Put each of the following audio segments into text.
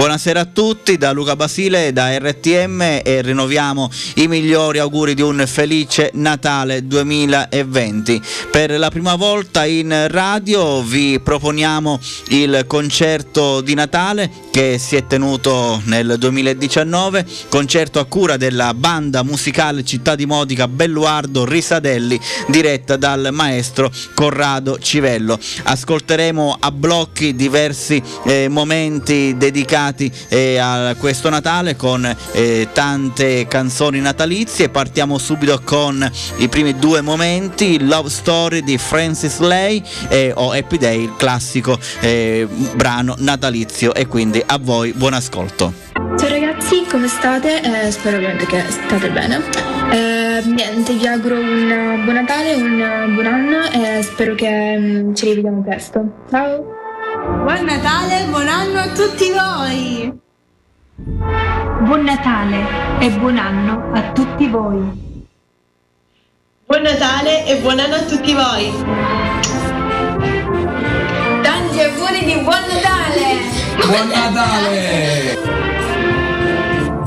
Buonasera a tutti da Luca Basile da RTM e rinnoviamo i migliori auguri di un felice Natale 2020. Per la prima volta in radio vi proponiamo il concerto di Natale che si è tenuto nel 2019, concerto a cura della banda musicale Città di Modica Belluardo Risadelli diretta dal maestro Corrado Civello. Ascolteremo a blocchi diversi eh, momenti dedicati dedicati eh, a questo Natale con eh, tante canzoni natalizie. Partiamo subito con i primi due momenti, Love Story di Francis Lay e, o Happy Day, il classico eh, brano natalizio e quindi a voi buon ascolto. Ciao ragazzi, come state? Eh, spero che state bene. Eh, niente, vi auguro un buon Natale, un buon anno e spero che um, ci rivediamo presto. Ciao! Buon Natale e buon anno a tutti voi! Buon Natale e buon anno a tutti voi! Buon Natale e buon anno a tutti voi! Tanti auguri di buon Natale! Buon Natale!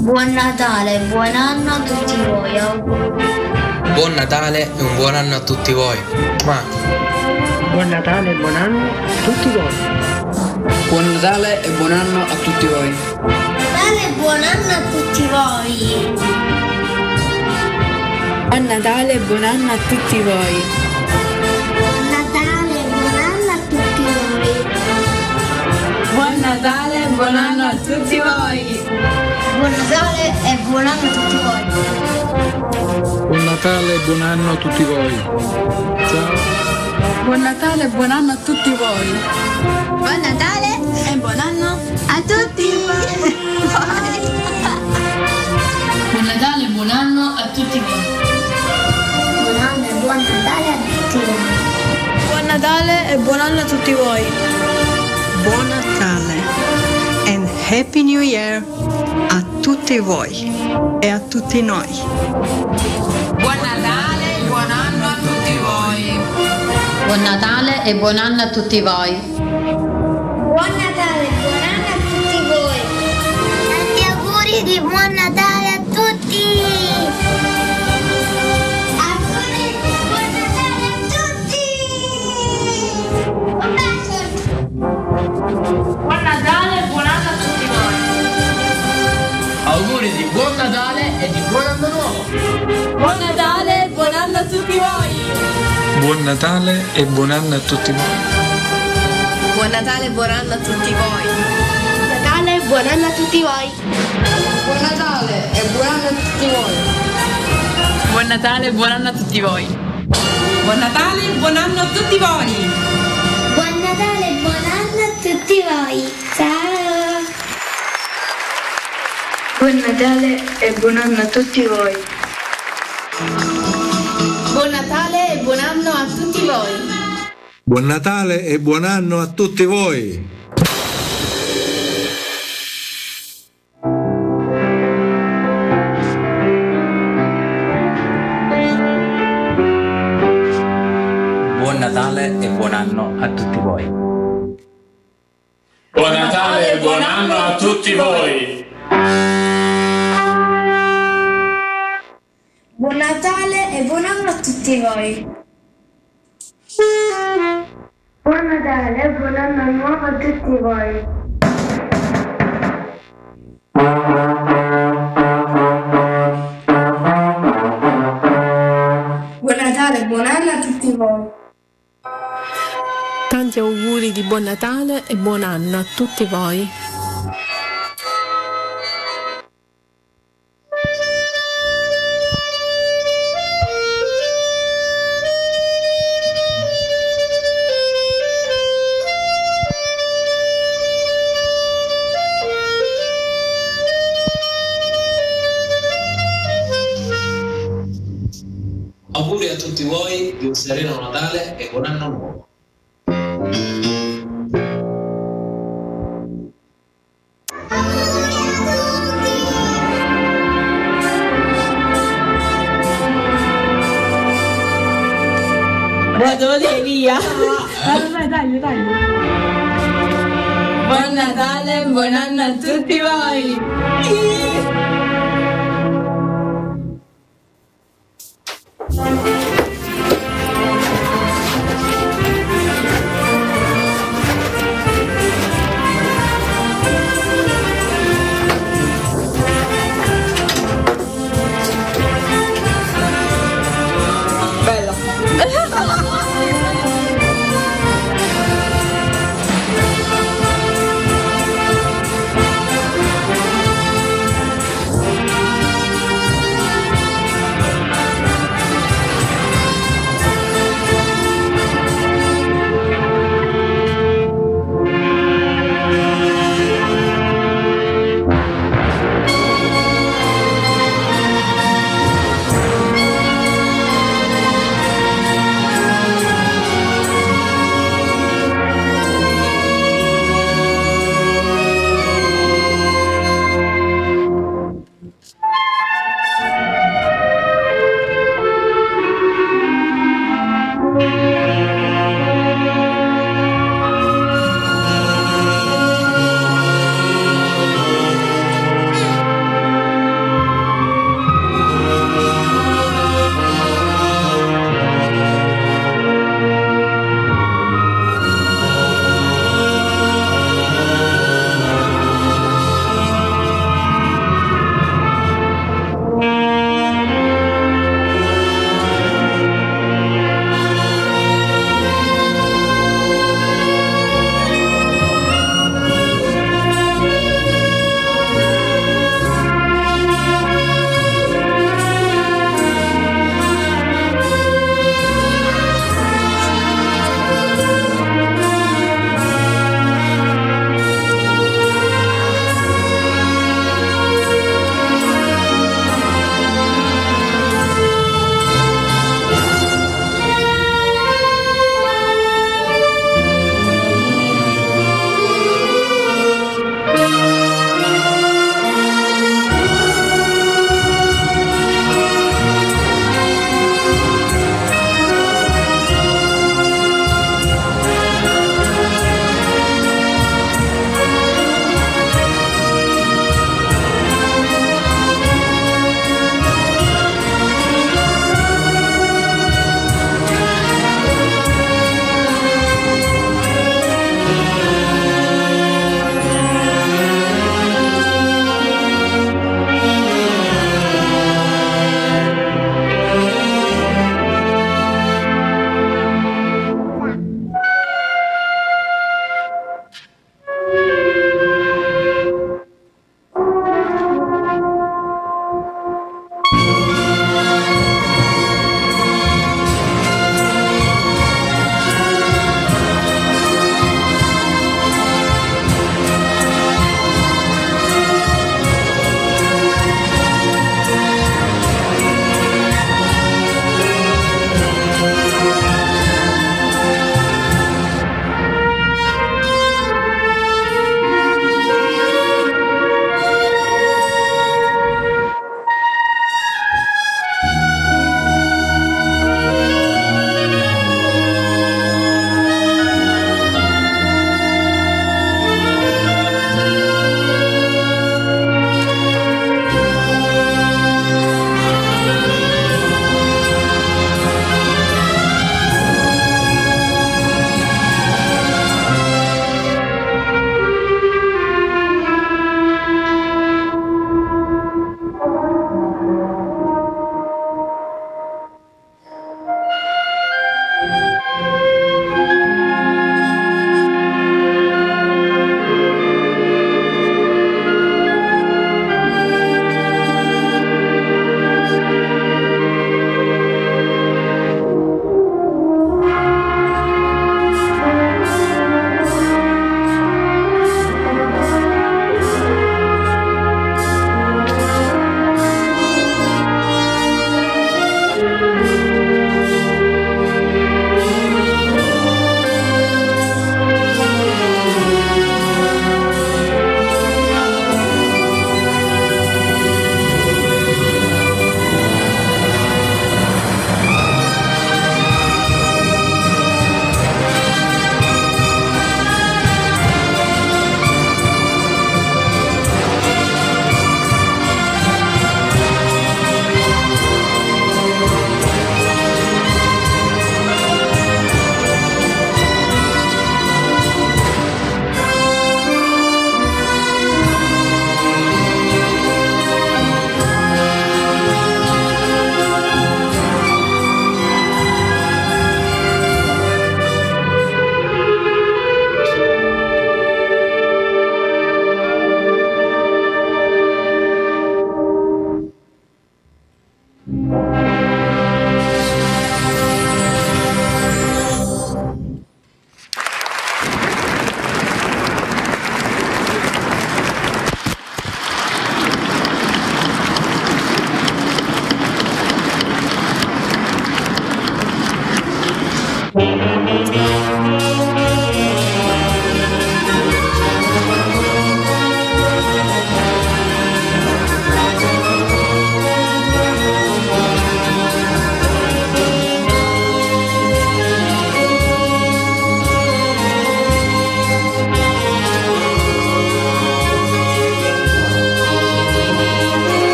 Buon Natale e buon anno a tutti voi, auguri! Buon Natale e un buon anno a tutti voi! Ma... Buon Natale e buon anno a tutti voi. Buon Natale e buon anno a tutti voi. Natale e buon anno a tutti voi. Buon Natale e buon anno a tutti voi. Buon Natale e buon anno a tutti voi. Buon Natale e buon anno a tutti voi. Buon Natale e buon anno a tutti voi. Ciao. Buon Natale e buon anno a tutti voi. Buon Natale e buon anno a tutti voi. buon Natale e buon anno a tutti voi. Buon anno e buon Natale a tutti voi. Buon Natale e buon anno a tutti voi. Buon Natale and Happy New Year a tutti voi e a tutti noi. Buon Natale e buon anno a tutti voi. Buon Natale e buon anno a tutti voi. Buon Natale e buon anno a tutti voi. Tanti auguri di buon Natale a tutti. Natale e buon anno a tutti voi. Buon Natale e buon anno a tutti voi. Natale e buon anno a tutti voi. Buon Natale e buon anno a tutti voi. Buon Natale e buon anno a tutti voi. Buon Natale e buon anno a tutti voi. Buon Natale e buon anno a tutti voi. Ciao. Buon Natale e buon anno a tutti voi. Buon Natale e buon anno a tutti voi. Buon Natale e buon anno a tutti voi. Buon Natale e buon anno a tutti voi. Buon Natale e buon anno a tutti voi. Buon Natale e buon anno nuovo a tutti voi. Buon Natale e buon anno a tutti voi. Tanti auguri di buon Natale e buon anno a tutti voi. Sereno Natale e buon anno nuovo. Vado via. Allora, dai, taglio, taglio. Buon Natale, buon anno a tutti voi!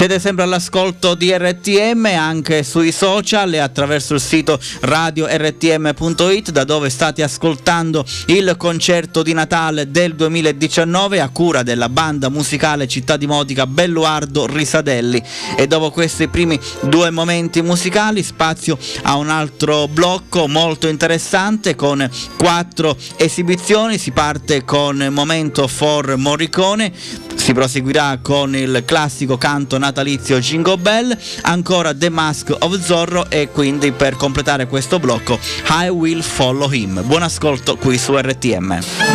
Siete sempre all'ascolto di RTM anche sui social e attraverso il sito radio-rtm.it da dove state ascoltando il concerto di Natale del 2019 a cura della banda musicale Città di Modica Belluardo Risadelli. E dopo questi primi due momenti musicali spazio a un altro blocco molto interessante con quattro esibizioni. Si parte con Momento for Morricone si proseguirà con il classico canto natalizio Jingle Bell, ancora The Mask of Zorro e quindi per completare questo blocco I Will Follow Him. Buon ascolto qui su RTM.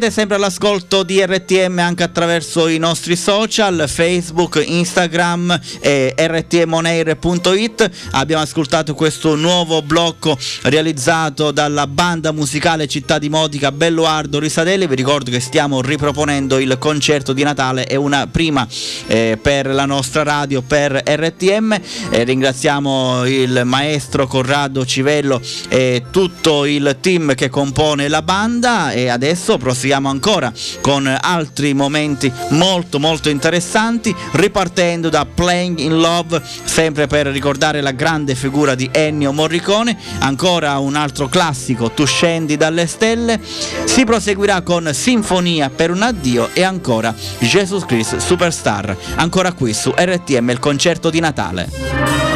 Siete sempre all'ascolto di RTM anche attraverso i nostri social, Facebook, Instagram e rtmoneire.it. Abbiamo ascoltato questo nuovo blocco realizzato dalla banda musicale Città di Modica Belloardo Risadelli. Vi ricordo che stiamo riproponendo il concerto di Natale e una prima eh, per la nostra radio per RTM. Eh, ringraziamo il maestro Corrado Civello e tutto il team che compone la banda e adesso proseguiamo ancora con altri momenti molto molto interessanti ripartendo da Playing in Love sempre per ricordare la grande figura di Ennio Morricone. Ancora un altro classico Tu scendi dalle stelle. Si proseguirà con Sinfonia per un addio e ancora Jesus Christ Superstar ancora qui su RTM il concerto di Natale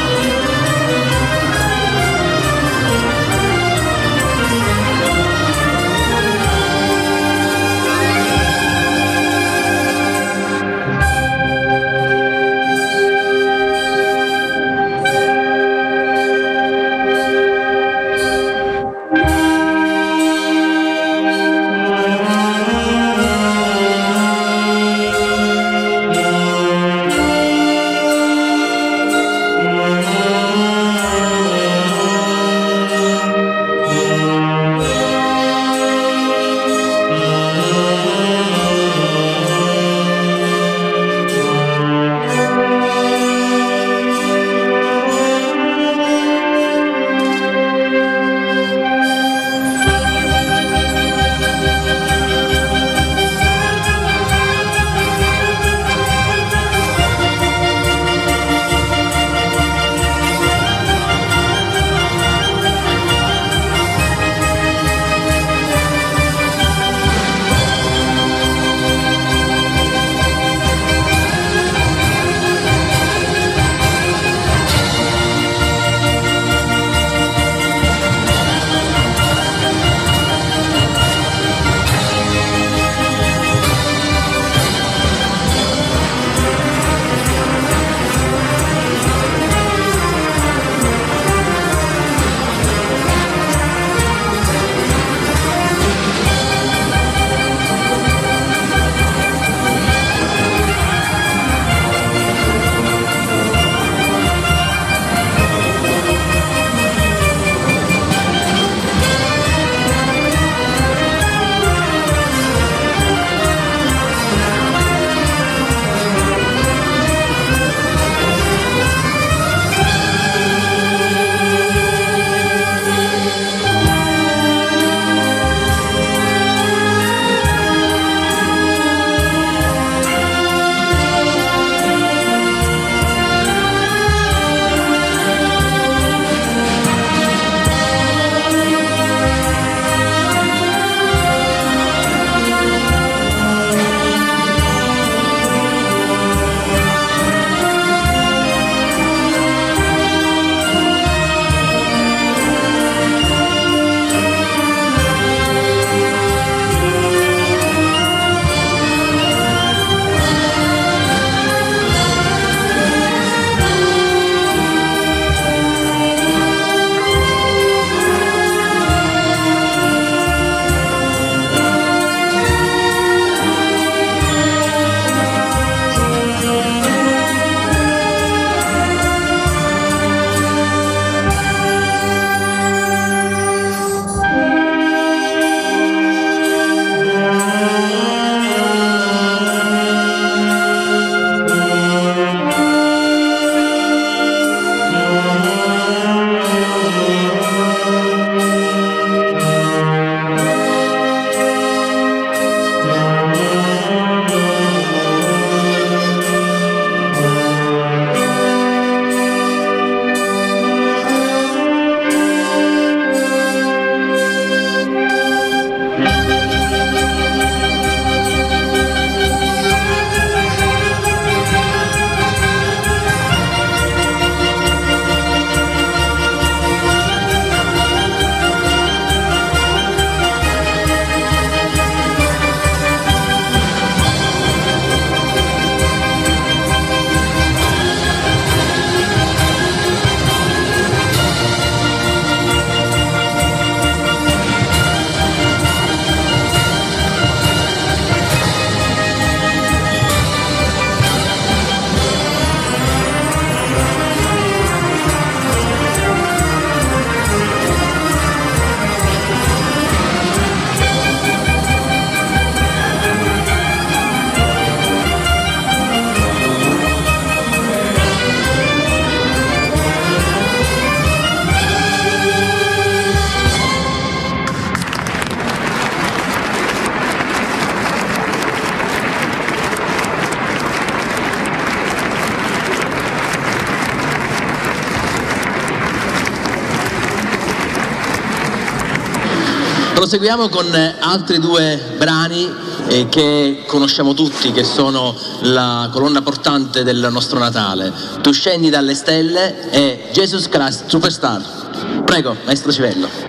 Proseguiamo con altri due brani eh, che conosciamo tutti, che sono la colonna portante del nostro Natale. Tu scendi dalle stelle e Jesus Christ Superstar. Prego, maestro Civello.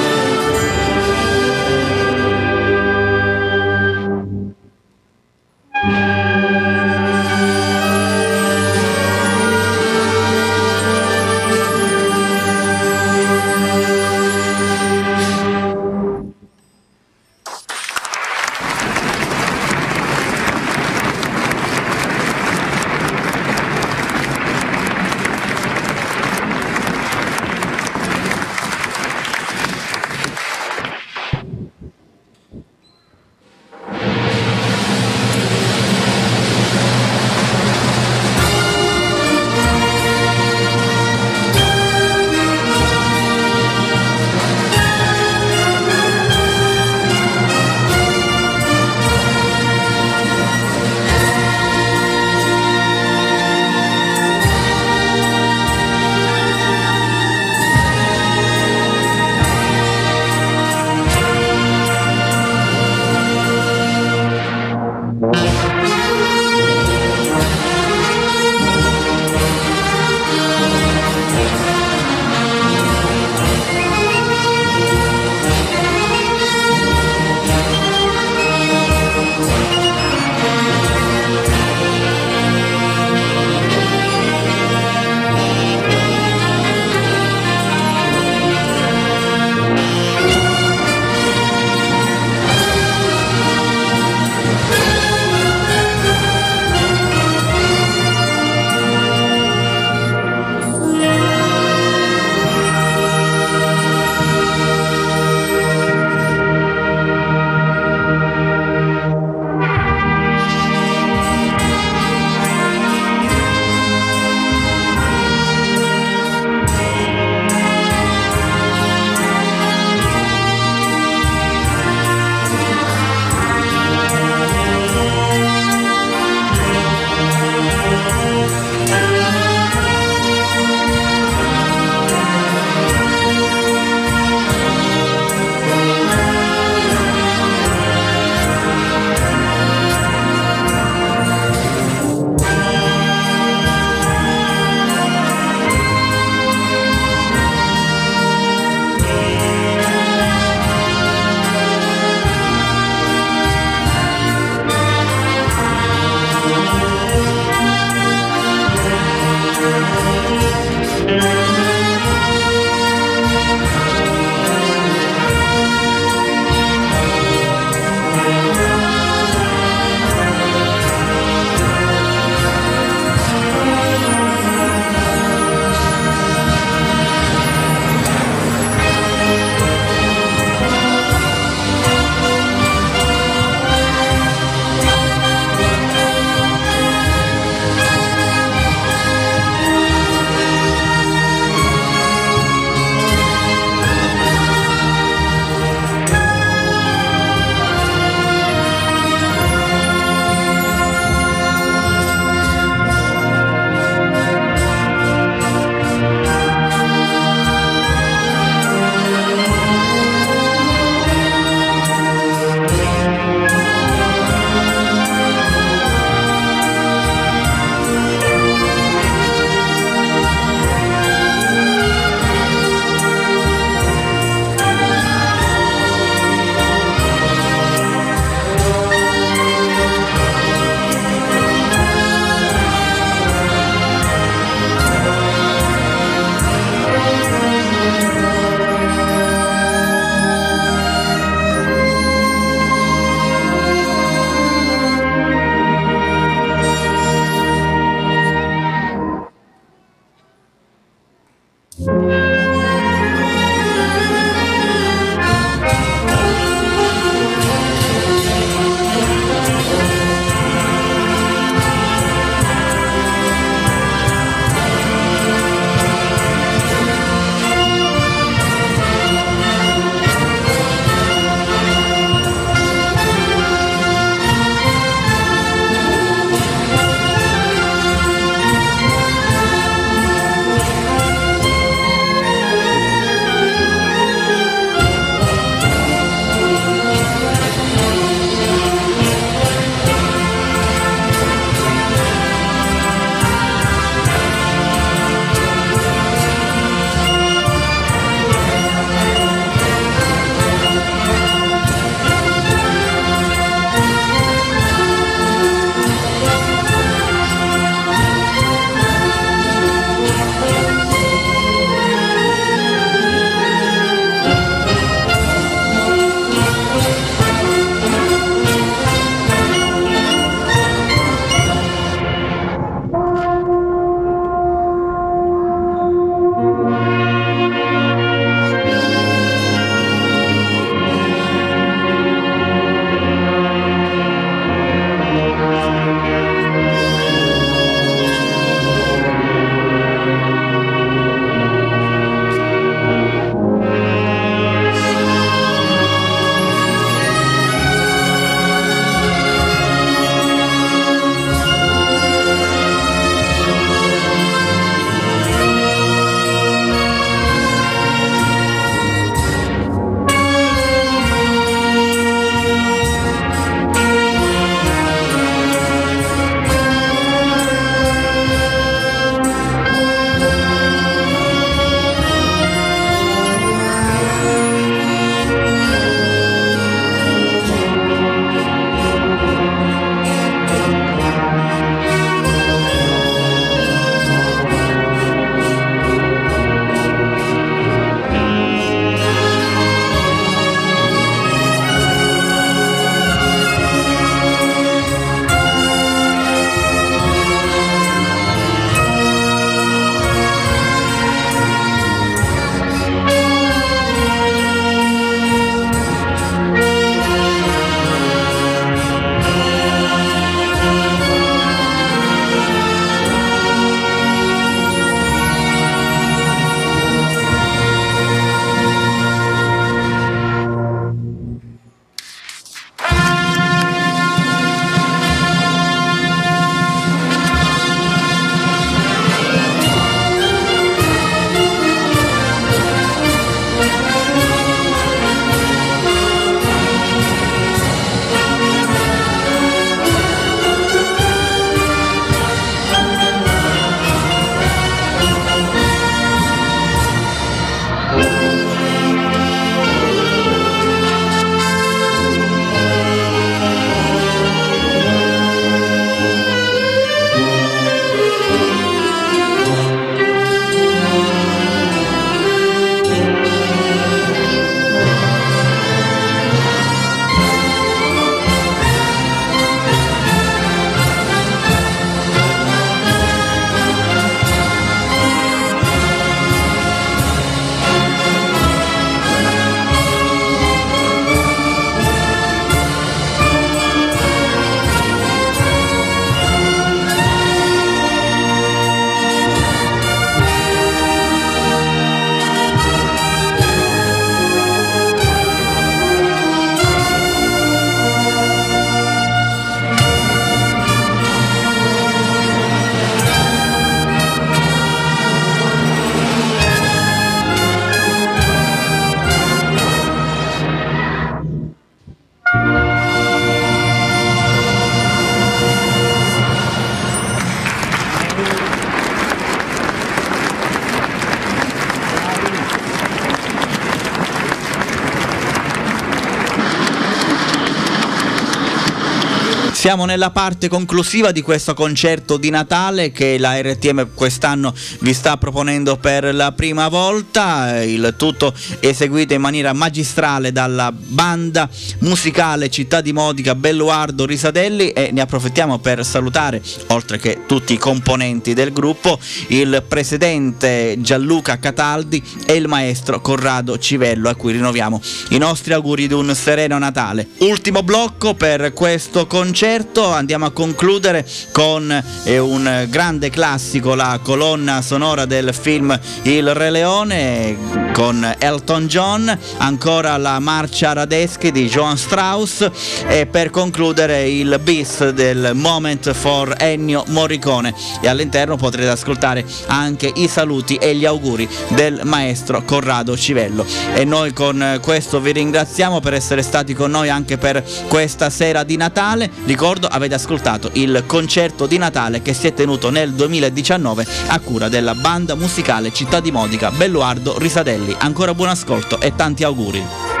Siamo nella parte conclusiva di questo concerto di Natale che la RTM quest'anno vi sta proponendo per la prima volta, il tutto eseguito in maniera magistrale dalla banda musicale Città di Modica Belluardo Risadelli e ne approfittiamo per salutare, oltre che tutti i componenti del gruppo, il presidente Gianluca Cataldi e il maestro Corrado Civello a cui rinnoviamo i nostri auguri di un sereno Natale. Ultimo blocco per questo concerto, andiamo a concludere con eh, un grande classico, la colonna sonora del film Il Re Leone con Elton John, ancora la marcia Radeschi di Johann Strauss. E per concludere il bis del Moment for Ennio Morricone. E all'interno potrete ascoltare anche i saluti e gli auguri del maestro Corrado Civello. E noi con questo vi ringraziamo per essere stati con noi anche per questa sera di Natale. Ricordo avete ascoltato il concerto di Natale che si è tenuto nel 2019 a cura della banda musicale Città di Modica Belluardo Risadelli ancora buon ascolto e tanti auguri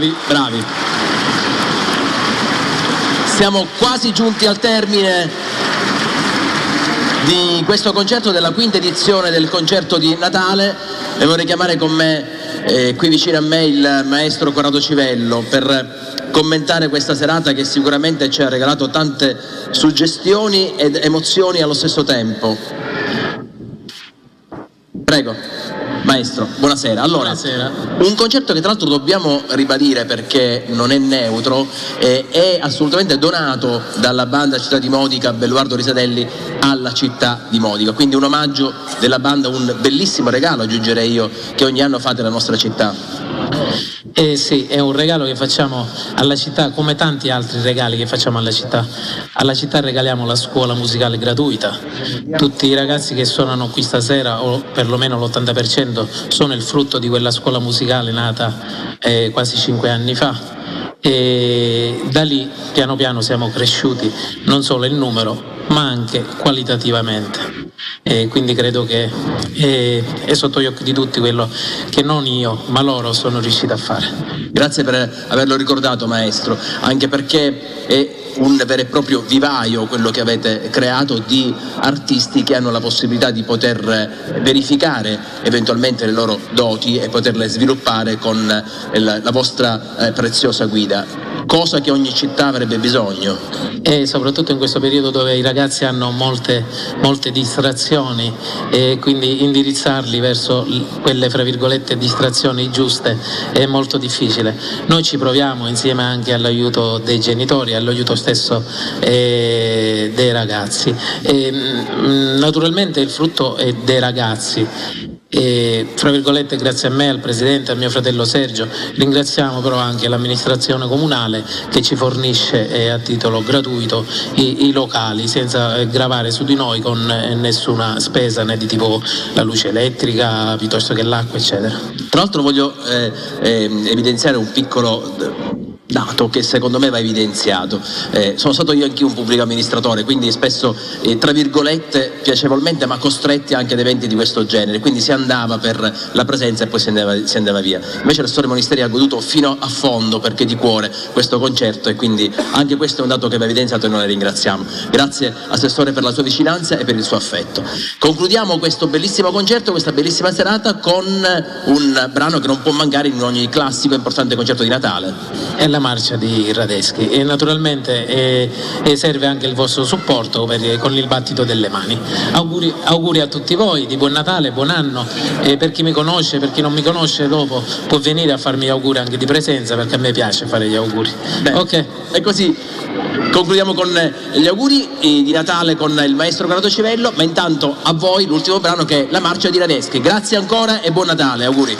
bravi, bravi. Siamo quasi giunti al termine di questo concerto della quinta edizione del concerto di Natale e vorrei chiamare con me eh, qui vicino a me il maestro Corrado Civello per commentare questa serata che sicuramente ci ha regalato tante suggestioni ed emozioni allo stesso tempo. Prego. Maestro, buonasera. Allora, buonasera. un concerto che tra l'altro dobbiamo ribadire perché non è neutro, eh, è assolutamente donato dalla banda Città di Modica Belluardo Risadelli alla città di Modica, quindi un omaggio della banda, un bellissimo regalo aggiungerei io che ogni anno fate alla nostra città. Eh sì, è un regalo che facciamo alla città come tanti altri regali che facciamo alla città. Alla città regaliamo la scuola musicale gratuita. Tutti i ragazzi che suonano qui stasera, o perlomeno l'80%, sono il frutto di quella scuola musicale nata eh, quasi cinque anni fa. E da lì piano piano siamo cresciuti, non solo in numero, ma anche qualitativamente. E quindi credo che è, è, sotto gli occhi di tutti quello che non io, ma loro sono riusciti a fare. Grazie per averlo ricordato maestro, anche perché è un vero e proprio vivaio quello che avete creato di artisti che hanno la possibilità di poter verificare eventualmente le loro doti e poterle sviluppare con la, la vostra eh, preziosa guida cosa che ogni città avrebbe bisogno. E soprattutto in questo periodo dove i ragazzi hanno molte, molte distrazioni e quindi indirizzarli verso quelle fra virgolette distrazioni giuste è molto difficile. Noi ci proviamo insieme anche all'aiuto dei genitori, all'aiuto stesso eh, dei ragazzi. E, mm, naturalmente il frutto è dei ragazzi e fra virgolette grazie a me, al Presidente, al mio fratello Sergio, ringraziamo però anche l'amministrazione comunale che ci fornisce eh, a titolo gratuito i, i, locali senza eh, gravare su di noi con eh, nessuna spesa né di tipo la luce elettrica piuttosto che l'acqua eccetera. Tra l'altro voglio eh, ehm, evidenziare un piccolo dato che secondo me va evidenziato. Eh, sono stato io anche un pubblico amministratore, quindi spesso, eh, tra virgolette, piacevolmente, ma costretti anche ad eventi di questo genere, quindi si andava per la presenza e poi si andava, si andava via. Invece l'assessore Monisteri ha goduto fino a fondo, perché di cuore, questo concerto e quindi anche questo è un dato che va evidenziato e noi la ringraziamo. Grazie Assessore per la sua vicinanza e per il suo affetto. Concludiamo questo bellissimo concerto, questa bellissima serata con un brano che non può mancare in ogni classico importante concerto di Natale. Marcia di Radeschi e naturalmente eh, eh, serve anche il vostro supporto per, con il battito delle mani. Auguri, auguri, a tutti voi di buon Natale, buon anno e per chi mi conosce, per chi non mi conosce dopo può venire a farmi gli auguri anche di presenza perché a me piace fare gli auguri. Beh, ok. E così concludiamo con gli auguri di Natale con il maestro Corrado Civello, ma intanto a voi l'ultimo brano che è La marcia di Radeschi. Grazie ancora e buon Natale, auguri.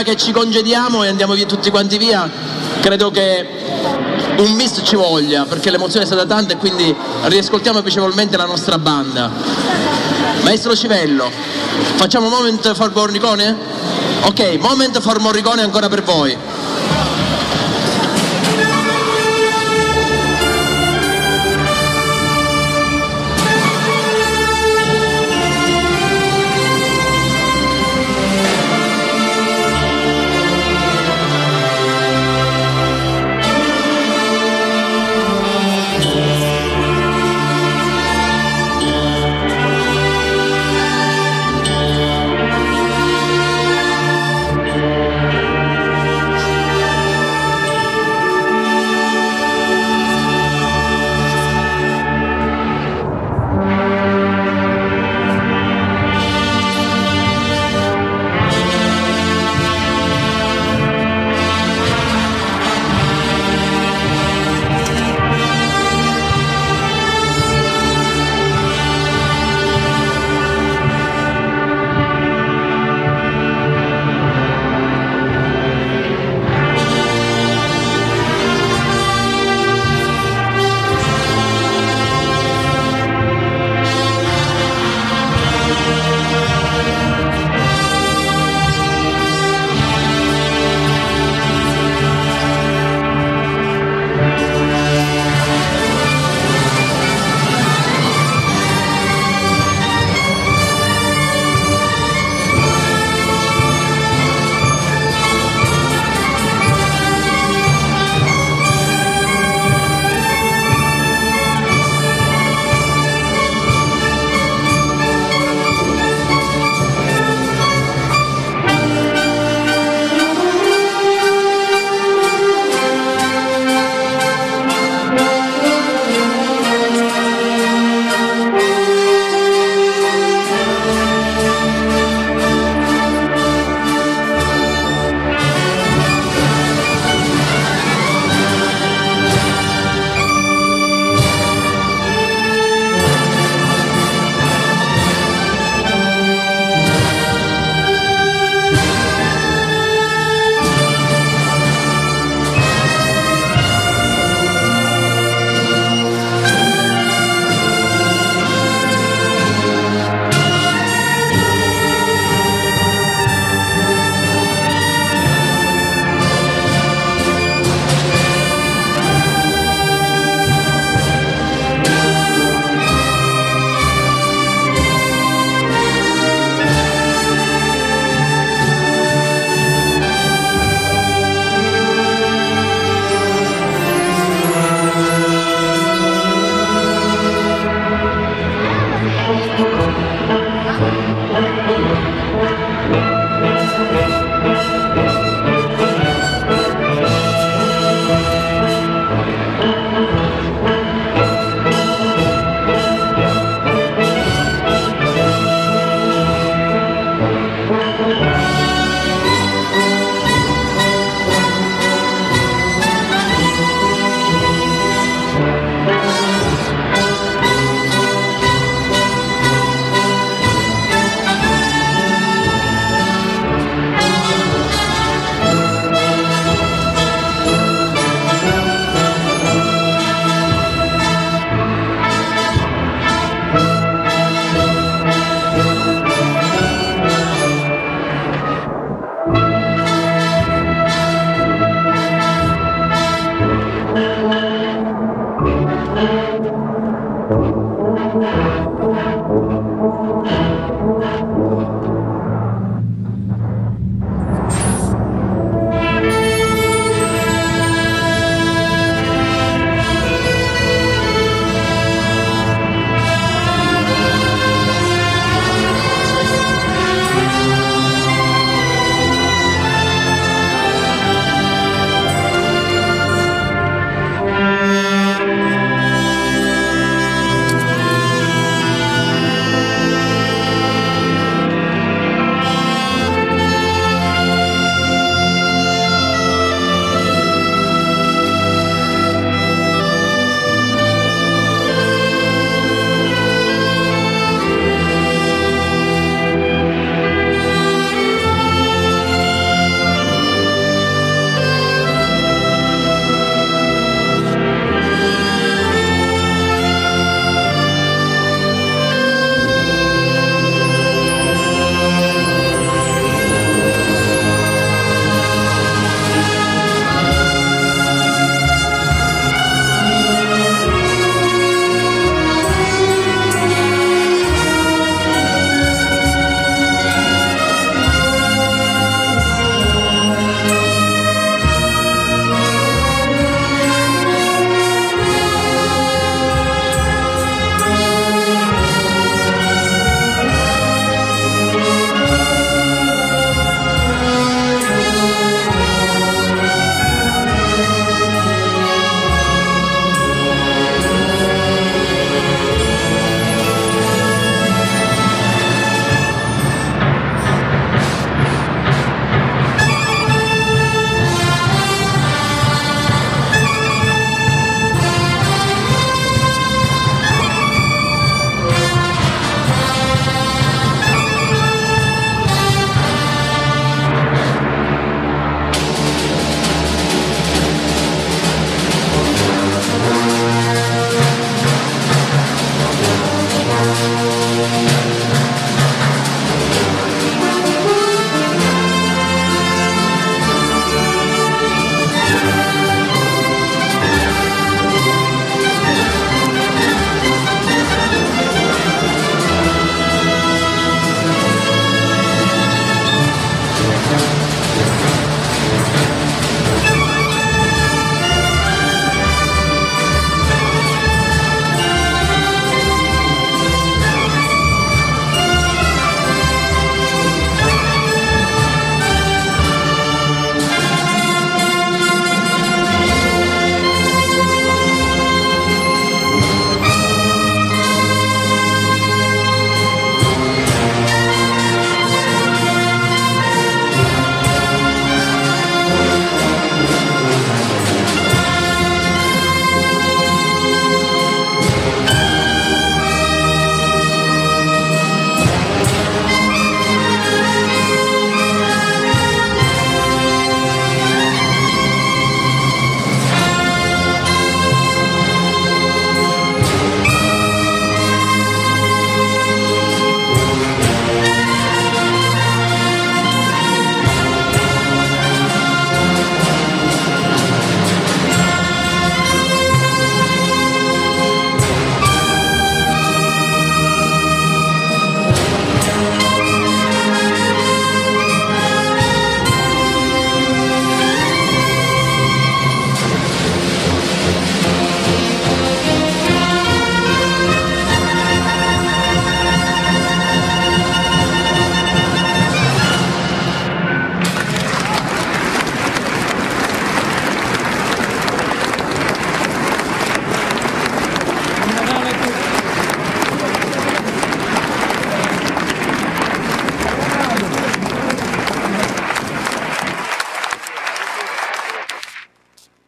Prima che ci congediamo e andiamo via tutti quanti via, credo che un miss ci voglia, perché l'emozione è stata tanta e quindi riascoltiamo piacevolmente la nostra banda. Maestro Civello, facciamo moment for Morricone? Ok, moment for Morricone ancora per voi.